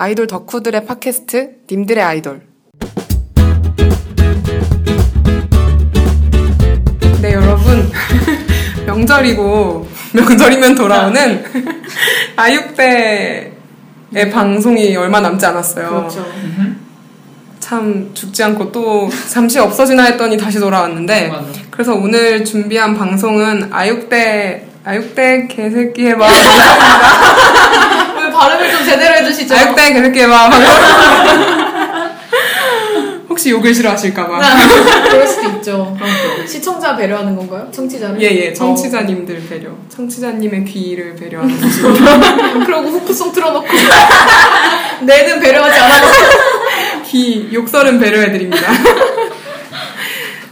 아이돌 덕후들의 팟캐스트 님들의 아이돌 네 여러분 명절이고 명절이면 돌아오는 아육대의 방송이 얼마 남지 않았어요. 그렇죠. 참 죽지 않고 또 잠시 없어지나 했더니 다시 돌아왔는데 맞아. 그래서 오늘 준비한 방송은 아육대 아육대 개새끼의 마음 오늘 발음을 좀 제대로 해주시죠. 아육대 개새끼의 마음 혹시 욕을 싫어하실까봐 그럴 수도 있죠. 시청자 배려하는 건가요? 청취자를? 예 예 청취자님들 배려 청취자님의 귀를 배려하는 거죠 어. 그러고 후크송 틀어놓고 내는 배려하지 않아. 귀 욕설은 배려해드립니다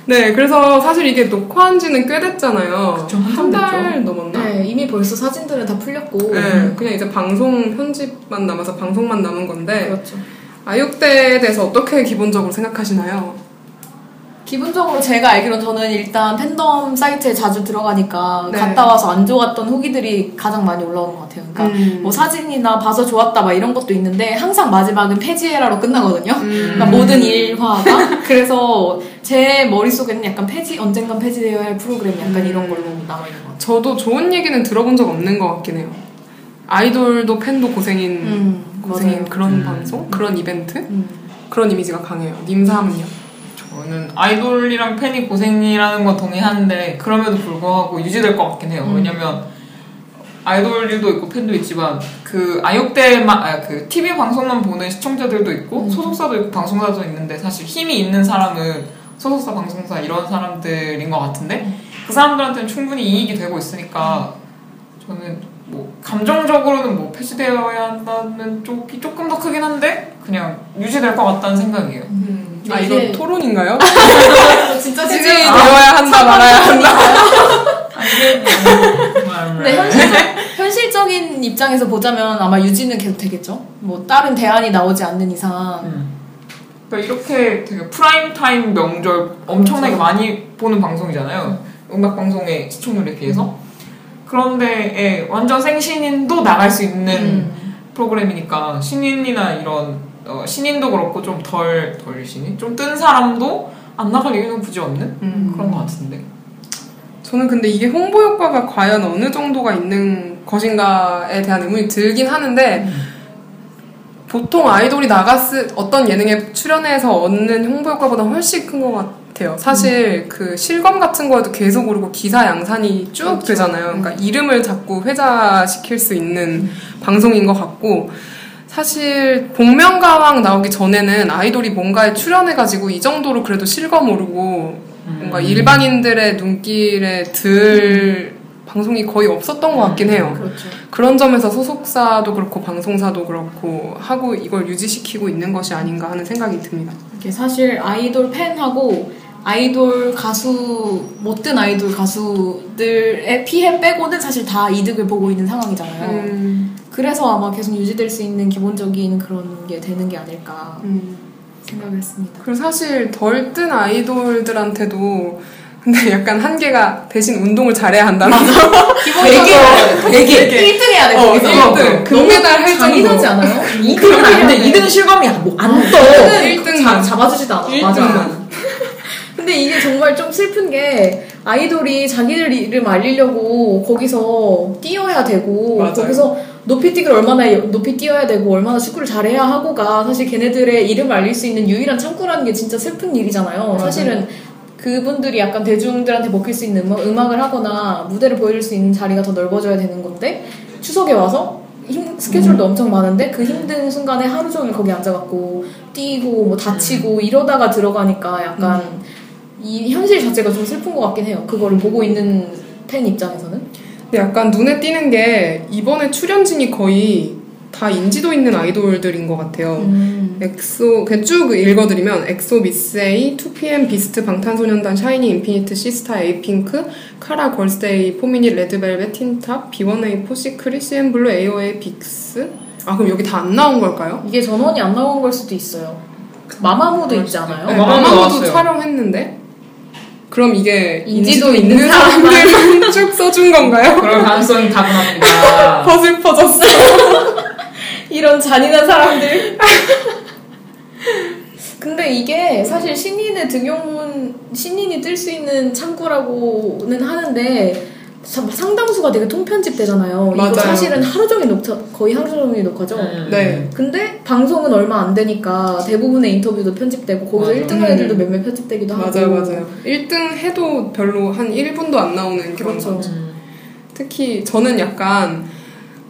네 그래서 사실 이게 녹화한 지는 꽤 됐잖아요 한 달. 넘었나? 네, 이미 벌써 사진들은 다 풀렸고. 네, 그냥 이제 방송 편집만 남아서 방송만 남은 건데 그렇죠. 아육대에 대해서 어떻게 기본적으로 생각하시나요? 기본적으로 제가 알기로는 저는 일단 팬덤 사이트에 자주 들어가니까 네. 갔다 와서 안 좋았던 후기들이 가장 많이 올라오는 것 같아요. 그러니까 음. 뭐 사진이나 봐서 좋았다 막 이런 것도 있는데 항상 마지막은 폐지해라로 끝나거든요. 음. 그러니까 모든 일화가 그래서 제 머릿속에는 약간 폐지 언젠간 폐지되어야 할 프로그램 약간 음. 이런 걸로 남아 있는 것 같아요. 저도 좋은 얘기는 들어본 적 없는 것 같긴 해요. 아이돌도 팬도 고생인 음, 고생인 맞아요. 그런 음. 방송, 그런 이벤트, 음. 그런 이미지가 강해요. 님사은요? 저는 아이돌이랑 팬이 고생이라는 건 동의하는데 그럼에도 불구하고 유지될 것 같긴 해요. 음. 왜냐면 아이돌도 있고 팬도 있지만 그 아육대만 아, 그 TV 방송만 보는 시청자들도 있고 음. 소속사도 있고 방송사도 있는데 사실 힘이 있는 사람은 소속사 방송사 이런 사람들인 것 같은데 그 사람들한테는 충분히 이익이 되고 있으니까 저는 뭐 감정적으로는 뭐 폐지되어야 한다는 쪽이 조금 더 크긴 한데 그냥 유지될 것 같다는 생각이에요. 아 이게- 이거 토론인가요? 진짜 폐지되어야 한다 말아야 한다. 근데 현실적, 현실적인 입장에서 보자면 아마 유지는 계속 되겠죠. 뭐 다른 대안이 나오지 않는 이상. 음. 그러니까 이렇게 되게 프라임 타임 명절 엄청나게 그렇죠. 많이 보는 방송이잖아요. 음악 방송의 시청률에 비해서. 그런데 예, 완전 생신인도 나갈 수 있는 음. 프로그램이니까 신인이나 이런 어, 신인도 그렇고 좀 덜덜 신인 좀 뜬 사람도 안 나갈 이유는 굳이 없는 음. 그런 것 같은데. 저는 근데 이게 홍보 효과가 과연 어느 정도가 있는 것인가에 대한 의문이 들긴 하는데 보통 아이돌이 나갔을 어떤 예능에 출연해서 얻는 홍보 효과보다 훨씬 큰 것 같아요. 사실 그 실검 같은 거에도 계속 오르고 기사 양산이 쭉 그렇죠. 되잖아요. 그러니까 이름을 자꾸 회자시킬 수 있는 방송인 것 같고 사실 복면가왕 나오기 전에는 아이돌이 뭔가에 출연해가지고 이 정도로 그래도 실검 오르고 뭔가 일반인들의 눈길에 들 방송이 거의 없었던 것 같긴 해요. 그렇죠. 그런 점에서 소속사도 그렇고 방송사도 그렇고 하고 이걸 유지시키고 있는 것이 아닌가 하는 생각이 듭니다. 이게 사실 아이돌 팬하고 아이돌 가수 못된 아이돌 가수들의 피해 빼고는 사실 다 이득을 보고 있는 상황이잖아요. 음, 그래서 아마 계속 유지될 수 있는 기본적인 그런 게 되는 게 아닐까 음. 생각을 했습니다. 그리고 사실 덜 뜬 아이돌들한테도 근데 약간 한계가 대신 운동을 잘해야 한다는 거. 기본적으로 되게. 1등 해야 돼. 어, 거기서. 일등. 금메달 할 잔인하지 정도. 않아요? 2등은 안 돼. 2등은 실감이 뭐 안 떠. 일등 자, 만. 잡아주지도 않아. 1등만. 근데 이게 정말 좀 슬픈 게 아이돌이 자기들 이름 알리려고 거기서 뛰어야 되고 맞아요. 거기서 높이 뛰기를 얼마나 높이 뛰어야 되고 얼마나 축구를 잘해야 하고가 사실 걔네들의 이름을 알릴 수 있는 유일한 창구라는 게 진짜 슬픈 일이잖아요. 사실은 그분들이 약간 대중들한테 먹힐 수 있는 음악, 음악을 하거나 무대를 보여줄 수 있는 자리가 더 넓어져야 되는 건데 추석에 와서 힘, 스케줄도 엄청 많은데 그 힘든 순간에 하루 종일 거기 앉아갖고 뛰고 뭐 다치고 이러다가 들어가니까 약간 이 현실 자체가 좀 슬픈 것 같긴 해요. 그거를 보고 있는 팬 입장에서는. 근데 약간 눈에 띄는 게 이번에 출연진이 거의 다 인지도 있는 아이돌들인 것 같아요. 음. 엑소 쭉 읽어드리면 엑소 미스에이, 2PM 비스트 방탄소년단 샤이니 인피니트 시스타 에이핑크 카라 걸스데이 포미닛 레드벨벳 틴탑 B1A4 시크릿 씨앤블루 AOA 빅스 아 그럼 여기 다 안 나온 걸까요? 이게 전원이 안 나온 걸 수도 있어요. 마마무도 있지 않아요? 어, 네, 마마무 마마무도 나왔어요. 촬영했는데 그럼 이게 인지도 인지도 있는 사람들만 쭉 써준 건가요? 그럴 가능성이 다분합니다. 더 슬퍼졌어. 이런 잔인한 사람들. 근데 이게 사실 신인의 등용문 신인이 뜰 수 있는 창구라고는 하는데 참- 상당수가 되게 통편집되잖아요. 이거 맞아요. 사실은 하루 종일 녹화 거의 하루 종일 녹화죠. 음. 네. 근데 방송은 얼마 안 되니까 대부분의 인터뷰도 편집되고 거기서 맞아. 1등 한 애들도 몇몇 편집되기도 하고 맞아요, 맞아요. 1등 해도 별로 한 1분도 안 나오는 그런 그렇죠. 거. 특히 저는 약간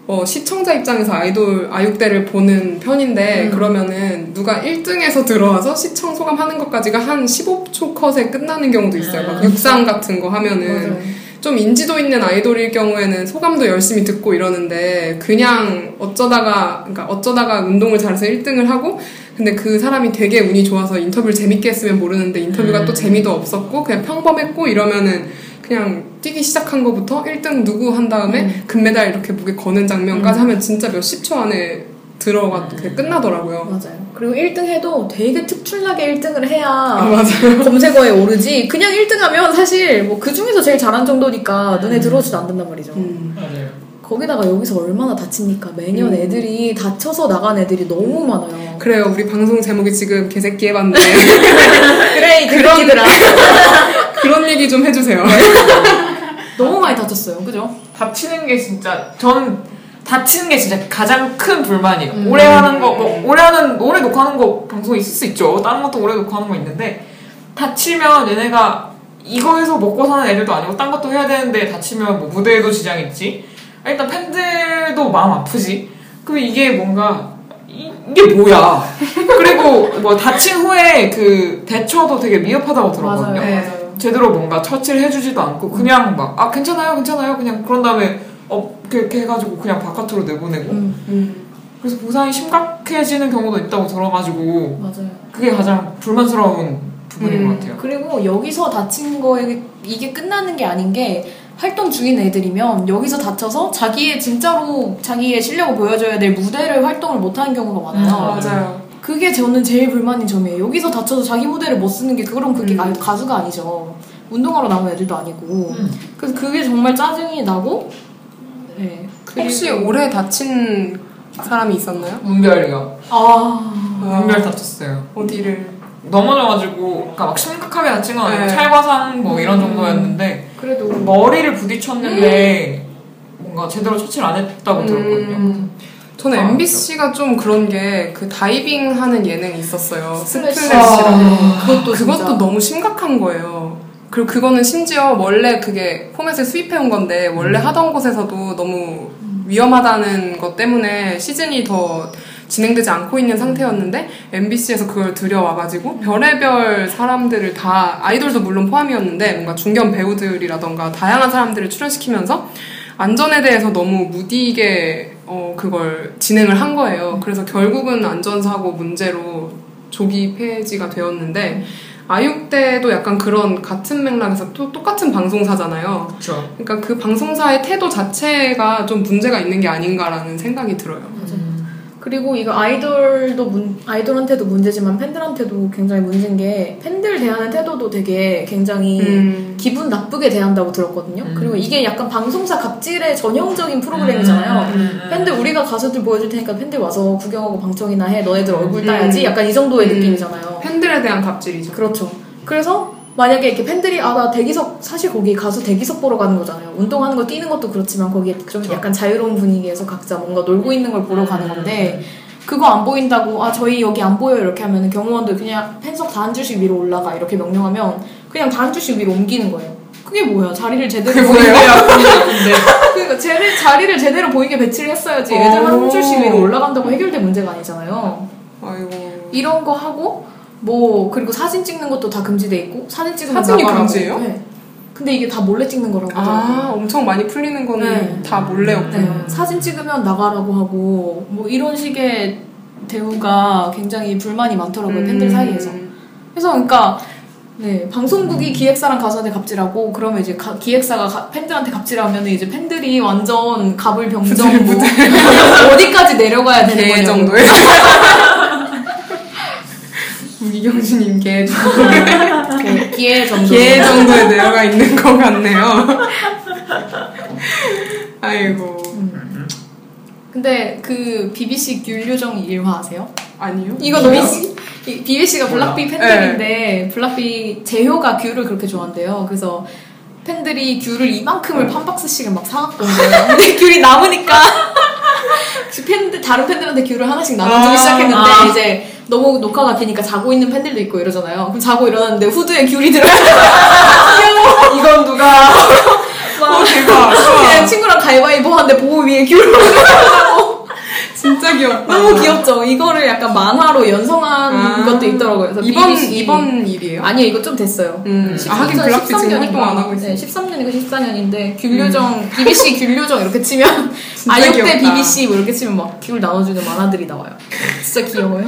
어, 시청자 입장에서 아이돌 아육대를 보는 편인데 음. 그러면은 누가 1등에서 들어와서 시청 소감하는 것까지가 한 15초 컷에 끝나는 경우도 있어요. 막 음. 육상 같은 거 하면은 맞아요. 좀 인지도 있는 아이돌일 경우에는 소감도 열심히 듣고 이러는데 그냥 어쩌다가 그러니까 어쩌다가 운동을 잘해서 1등을 하고 근데 그 사람이 되게 운이 좋아서 인터뷰를 재밌게 했으면 모르는데 인터뷰가 음. 또 재미도 없었고 그냥 평범했고 이러면은 그냥 뛰기 시작한 거부터 1등 누구 한 다음에 음. 금메달 이렇게 목에 거는 장면까지 하면 진짜 몇 십 초 안에 들어가 음. 끝나더라고요. 맞아요. 그리고 1등 해도 되게 특출나게 1등을 해야 아 맞아요. 검색어에 오르지. 그냥 1등 하면 사실 뭐 그 중에서 제일 잘한 정도니까 눈에 들어오지도 않는단 말이죠. 음. 맞아요. 거기다가 여기서 얼마나 다칩니까? 매년 음. 애들이 다쳐서 나간 애들이 너무 많아요. 그래요. 우리 방송 제목이 지금 개새끼 해봤는데 그래, 이 그런이들아. 그런 얘기 좀 해주세요. 너무 많이 다쳤어요. 그죠? 다치는 게 진짜 저는 다치는 게 진짜 가장 큰 불만이에요. 음. 오래 하는 거, 뭐 오래 하는 오래 녹화하는 거 방송에 있을 수 있죠. 다른 것도 오래 녹화하는 거 있는데 다치면 얘네가 이거에서 먹고 사는 애들도 아니고 딴 것도 해야 되는데 다치면 뭐 무대에도 지장 있지. 일단 팬들도 마음 아프지. 그럼 이게 뭔가 이, 이게 뭐야? 그리고 뭐 다친 후에 그 대처도 되게 미흡하다고 들었거든요. 맞아요. 네. 맞아요. 제대로 뭔가 처치를 해주지도 않고 그냥 막 아 괜찮아요 괜찮아요 그냥 그런 다음에 어 그렇게 해가지고 그냥 바깥으로 내보내고 음, 음. 그래서 부상이 심각해지는 경우도 있다고 들어가지고 맞아요. 그게 가장 불만스러운 부분인 음. 것 같아요. 그리고 여기서 다친 거에 이게 끝나는 게 아닌 게 활동 중인 애들이면 여기서 다쳐서 자기의 진짜로 자기의 실력을 보여줘야 될 무대를 활동을 못하는 경우가 많아요. 음, 맞아요. 그게 저는 제일 불만인 점이에요. 여기서 다쳐서 자기 무대를 못 쓰는 게 그럼 그게 음. 가- 가수가 아니죠. 운동하러 나온 애들도 아니고. 음. 그래서 그게 정말 짜증이 나고. 네. 혹시 올해 다친 사람이 있었나요? 문별이요. 아 문별 다쳤어요. 어디를? 넘어져가지고 그러니까 막 심각하게 다친 건 아니고 네. 찰과상 뭐 이런 음. 정도였는데 그래도 머리를 부딪혔는데 뭔가 제대로 처치를 안 했다고 들었거든요. 음, 저는 아, MBC가 좀 그런 게 그 다이빙 하는 예능이 있었어요. 스플래시. 스플래시라고. 아, 그것도 그것도. 너무 심각한 거예요. 그리고 그거는 심지어 원래 그게 포맷을 수입해온 건데 원래 하던 곳에서도 너무 위험하다는 것 때문에 시즌이 더 진행되지 않고 있는 상태였는데 MBC에서 그걸 들여와가지고 별의별 사람들을 다 아이돌도 물론 포함이었는데 뭔가 중견 배우들이라던가 다양한 사람들을 출연시키면서 안전에 대해서 너무 무디게 어, 그걸 진행을 한 거예요. 그래서 결국은 안전사고 문제로 조기 폐지가 되었는데 아육대도 약간 그런 같은 맥락에서 또 똑같은 방송사잖아요. 그렇죠. 그러니까 그 방송사의 태도 자체가 좀 문제가 있는 게 아닌가라는 생각이 들어요. 그리고 이거 아이돌도 문, 아이돌한테도 문제지만 팬들한테도 굉장히 문제인 게 팬들 대하는 태도도 되게 굉장히 음. 기분 나쁘게 대한다고 들었거든요. 음. 그리고 이게 약간 방송사 갑질의 전형적인 프로그램이잖아요. 음, 음. 팬들 우리가 가수들 보여줄 테니까 팬들 와서 구경하고 방청이나 해. 너네들 얼굴 음. 따야지. 약간 이 정도의 음. 느낌이잖아요. 팬들에 대한 갑질이죠. 그렇죠. 그래서 만약에 이렇게 팬들이 아 나 대기석 사실 거기 가수 대기석 보러 가는 거잖아요. 운동하는 거 뛰는 것도 그렇지만 거기에 좀. 약간 자유로운 분위기에서 각자 뭔가 놀고 있는 걸 보러 가는 건데 그거 안 보인다고 아 저희 여기 안 보여 이렇게 하면은 경호원들 그냥 팬석 다 한 줄씩 위로 올라가 이렇게 명령하면 그냥 다 한 줄씩 위로 옮기는 거예요. 그게 뭐야? 자리를 제대로 보이게 뭐예요? 그러니까 자리, 자리를 제대로 보이게 배치를 했어야지 애들 한 줄씩 위로 올라간다고 해결될 문제가 아니잖아요. 아이고. 이런 거 하고 뭐 그리고 사진 찍는 것도 다 금지돼 있고 사진 찍으면 사진이 나가라고. 금지예요? 네. 근데 이게 다 몰래 찍는 거라고 아, 하더라고요. 엄청 많이 풀리는 거는 네. 다 몰래였구나. 네. 사진 찍으면 나가라고 하고 뭐 이런 식의 대우가 굉장히 불만이 많더라고요 음. 팬들 사이에서. 그래서 그러니까 네 방송국이 기획사랑 가수한테 갑질하고 그러면 이제 가- 기획사가 가- 팬들한테 갑질하면 이제 팬들이 완전 갑을 병정 뭐 어디까지 내려가야 되는 개 거냐고. 정도 정도. 개- 기회 정도. 개 정도에 내려가 있는 것 같네요. 아이고. 근데 그 BBC 귤요정 일화 아세요? 아니요? 이거 너무 이- BBC가 블락비 몰라. 팬들인데 블락비 재효가 귤을 그렇게 좋아한대요. 그래서 팬들이 귤을 이만큼을 한 박스씩을 막 거예요. 근데 귤이 남으니까 혹시 팬들 다른 팬들한테 귤을 하나씩 나눠주기 아, 시작했는데 아. 이제 너무 녹화가 기니까 자고 있는 팬들도 있고 이러잖아요. 그럼 자고 일어났는데 후드에 귤이 들어. 이건 누가 막 대박. 그냥 친구랑 가위바위보 하는데 보호 위에 귤을 올려고 진짜 귀엽다. 너무 귀엽죠. 이거를 약간 만화로 연성한 아. 것도 있더라고요. 그래서 이번 BBC 이번 일이에요? 아니요, 이거 좀 됐어요. 음. 아, 하긴 블락비 지금 활동 안 하고 있어요. 음. 네, 13년이고 14년인데 귤요정, BBC 귤요정 이렇게 치면 아육대 귀엽다. BBC 뭐 이렇게 치면 막 귤 나눠주는 만화들이 나와요. 진짜 귀여워요.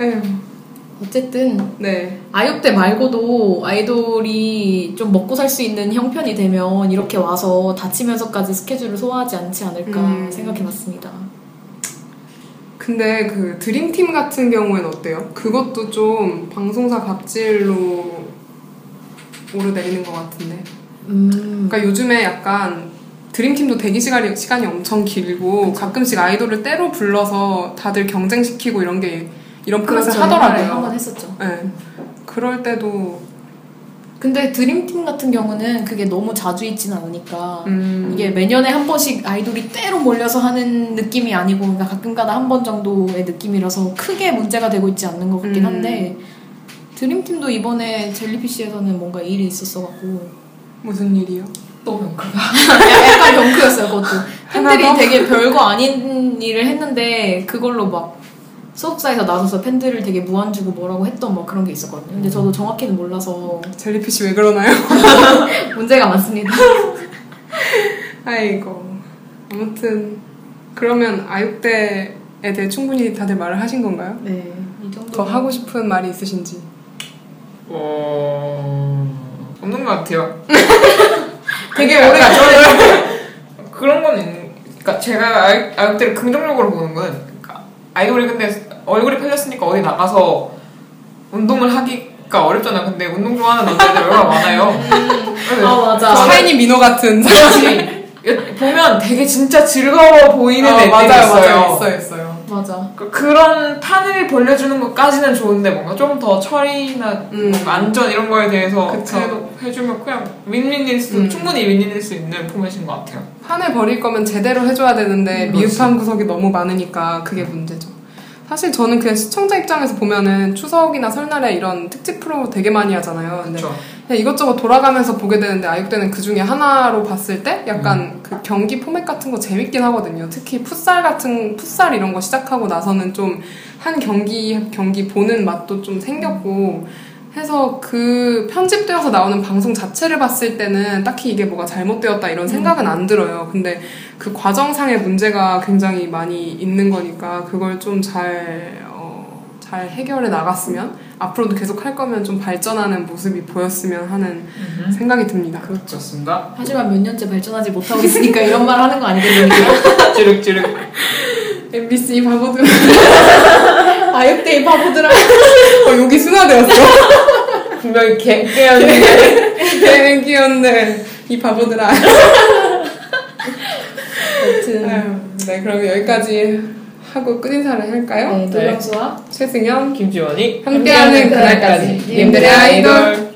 에휴, 어쨌든 네. 아육대 말고도 아이돌이 좀 먹고 살 수 있는 형편이 되면 이렇게 와서 다치면서까지 스케줄을 소화하지 않지 않을까 음. 생각해봤습니다. 근데 그 드림팀 같은 경우에는 어때요? 그것도 좀 방송사 갑질로 오르내리는 것 같은데. 음, 그러니까 요즘에 약간 드림팀도 대기 시간이, 시간이 엄청 길고 가끔씩 아이돌을 때로 불러서 다들 경쟁시키고 이런 게 이런 프로그램을 그렇죠. 옛날에 한번 하더라고요. 했었죠. 네. 그럴 때도 근데 드림팀 같은 경우는 그게 너무 자주 있진 않으니까 음, 이게 매년에 한 번씩 아이돌이 때로 몰려서 하는 느낌이 아니고 그러니까 가끔가다 한 번 정도의 느낌이라서 크게 문제가 되고 있지 않는 것 같긴 음. 한데 드림팀도 이번에 젤리피쉬에서는 뭔가 일이 있었어갖고 무슨 일이요? 또 병크가. 약간 병크였어요 그것도 팬들이 더? 되게 별거 아닌 일을 했는데 그걸로 막 소속사에서 나서서 팬들을 되게 무안 주고 뭐라고 했던 뭐 그런 게 있었거든요 근데 저도 정확히는 몰라서 젤리피쉬 왜 그러나요? 문제가 많습니다 아이고. 아무튼 그러면 아육대에 대해 충분히 다들 말을 하신 건가요? 네 이 정도 더 하고 싶은 말이 있으신지. 어... 없는 것 같아요. 되게 오래 그러니까 저는 그런 건 있는. 그러니까 제가 아이, 아이돌을 긍정적으로 보는 거는 그러니까 아이돌이 근데 얼굴이 펴졌으니까 어디 나가서 운동을 하기가 어렵잖아. 근데 운동 좋아하는 남자들 얼마나 많아요. 아 맞아 샤이니 민호 같은 그렇지. 보면 되게 진짜 즐거워 보이는 어, 애들이 맞아요, 있어요. 맞아요, 있어요, 있어요. 맞아 그- 그런 판을 벌려주는 것까지는 좋은데 뭔가 좀 더 처리나 음. 안전 이런 거에 대해서 그쵸. 해도- 해주면 그냥 윈윈일 수 음. 충분히 윈윈일 수 있는 포맷인 것 같아요. 판을 버릴 거면 제대로 해줘야 되는데 음, 미흡한 구석이 너무 많으니까 그게 문제죠. 사실 저는 그냥 시청자 입장에서 보면은 추석이나 설날에 이런 특집 프로 되게 많이 하잖아요. 근데. 그냥 이것저것 돌아가면서 보게 되는데 아육대는 그 중에 하나로 봤을 때 약간 음. 그 경기 포맷 같은 거 재밌긴 하거든요. 특히 풋살 같은 풋살 이런 거 시작하고 나서는 좀 한 경기 경기 보는 맛도 좀 생겼고 해서 그 편집되어서 나오는 방송 자체를 봤을 때는 딱히 이게 뭐가 잘못되었다 이런 생각은 안 들어요. 근데 그 과정상의 문제가 굉장히 많이 있는 거니까 그걸 좀잘 어, 잘 해결해 나갔으면 앞으로도 계속 할 거면 좀 발전하는 모습이 보였으면 하는 생각이 듭니다. 그렇습니다. 하지만 몇 년째 발전하지 못하고 있으니까 이런 말 하는 거 아니겠습니까? 찌륵찌륵. MBC 바보들. 아육대의 바보들아. 어, 여기 순화되었어. 분명히 개, 깨었는데. 네, 귀엽네. 이 바보들아. 여튼 아유, 네, 그럼 여기까지 하고 끝인사를 할까요? 네, 노영수와 최승현. 김지원이 함께하는 그날까지. 님들의 아이돌.